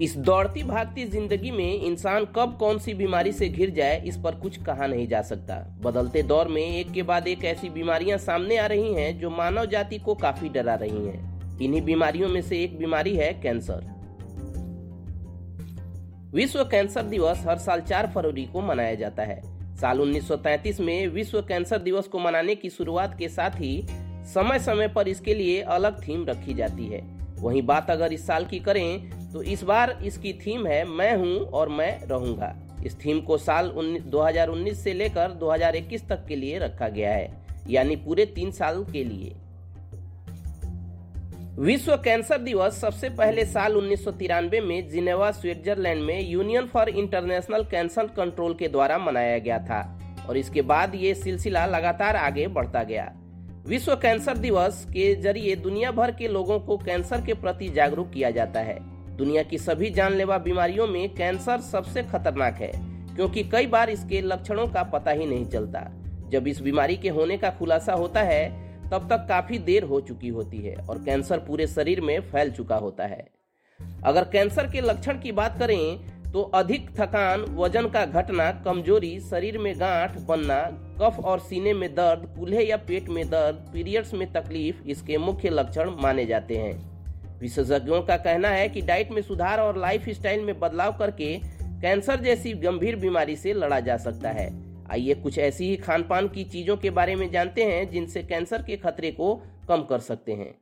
इस दौड़ती भागती ज़िंदगी में इंसान कब कौन सी बीमारी से घिर जाए, इस पर कुछ कहा नहीं जा सकता। बदलते दौर में एक के बाद एक ऐसी बीमारियाँ सामने आ रही हैं जो मानव जाति को काफ़ी डरा रही हैं। इन्हीं बीमारियों में से एक बीमारी है कैंसर। विश्व कैंसर दिवस हर साल 4 फरवरी को मनाया जाता है। साल 1933 में विश्व कैंसर दिवस को मनाने की शुरुआत के साथ ही समय समय पर इसके लिए अलग थीम रखी जाती है। वहीं बात अगर इस साल की करें तो इस बार इसकी थीम है मैं हूँ और मैं रहूँगा। इस थीम को साल 2019 से लेकर 2021 तक के लिए रखा गया है, यानी पूरे तीन साल के लिए। विश्व कैंसर दिवस सबसे पहले साल उन्नीस सौ तिरानवे में जिनेवा, स्विट्जरलैंड में union for international cancer control के द्वारा मनाया गया था और इसके बाद ये सिलसिला लगातार आगे बढ़ता गया। विश्व कैंसर दिवस के ज़रिए दुनिया भर के लोगों को कैंसर के प्रति जागरूक किया जाता है। दुनिया की सभी जानलेवा बीमारियों में कैंसर सबसे खतरनाक है, क्योंकि कई बार इसके लक्षणों का पता ही नहीं चलता। जब इस बीमारी के होने का खुलासा होता है, तब तक काफ़ी देर हो चुकी होती है और कैंसर पूरे शरीर में फैल चुका होता है। अगर कैंसर के लक्षण की बात करें तो अधिक थकान, वज़न का घटना, कमज़ोरी, शरीर में गांठ बनना, कफ और सीने में दर्द कूल्हे या पेट में दर्द, पीरियड्स में तकलीफ़, इसके मुख्य लक्षण माने जाते हैं। विशेषज्ञों का कहना है कि डाइट में सुधार और लाइफ स्टाइल में बदलाव करके कैंसर जैसी गंभीर बीमारी से लड़ा जा सकता है। आइए कुछ ऐसी ही खान पान की चीज़ों के बारे में जानते हैं जिनसे कैंसर के खतरे को कम कर सकते हैं।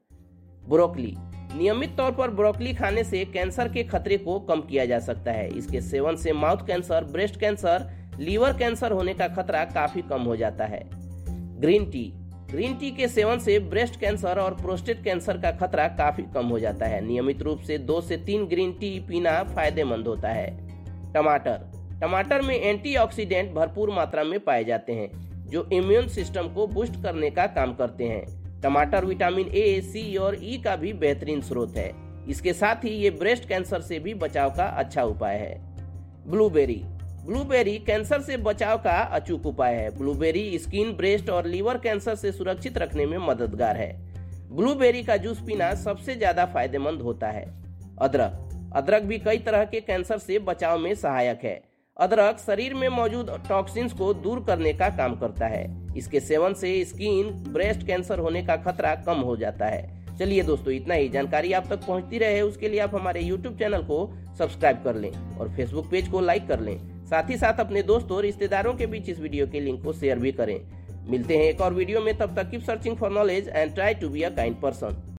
ब्रोकली। नियमित तौर पर ब्रोकली खाने से कैंसर के खतरे को कम किया जा सकता है। इसके सेवन से mouth cancer, breast cancer, liver cancer होने का खतरा काफ़ी कम हो जाता है। Green tea. ग्रीन टी के सेवन से ब्रेस्ट कैंसर और प्रोस्टेट कैंसर का खतरा काफ़ी कम हो जाता है। नियमित रूप से दो से तीन ग्रीन टी पीना फ़ायदेमंद होता है। टमाटर। टमाटर में एंटीऑक्सीडेंट भरपूर मात्रा में पाए जाते हैं, जो इम्यून सिस्टम को बूस्ट करने का काम करते हैं। टमाटर विटामिन ए सी और ई e का भी बेहतरीन स्रोत है। इसके साथ ही ये ब्रेस्ट कैंसर से भी बचाव का अच्छा उपाय है। ब्लूबेरी। ब्लूबेरी कैंसर से बचाव का अचूक उपाय है। ब्लूबेरी स्किन, ब्रेस्ट और लीवर कैंसर से सुरक्षित रखने में मददगार है। ब्लूबेरी का जूस पीना सबसे ज़्यादा फ़ायदेमंद होता है। अदरक। अदरक भी कई तरह के कैंसर से बचाव में सहायक है। अदरक शरीर में मौजूद टॉक्सिन्स को दूर करने का काम करता है। इसके सेवन से स्किन, ब्रेस्ट कैंसर होने का खतरा कम हो जाता है। चलिए दोस्तों, इतना ही। जानकारी आप तक पहुँचती रहे, उसके लिए आप हमारे यूट्यूब चैनल को सब्सक्राइब कर लें और फेसबुक पेज को लाइक कर लें। साथ ही साथ अपने दोस्तों और रिश्तेदारों के बीच इस वीडियो के लिंक को शेयर भी करें। मिलते हैं एक और वीडियो में, तब तक keep searching for knowledge and try to be a kind person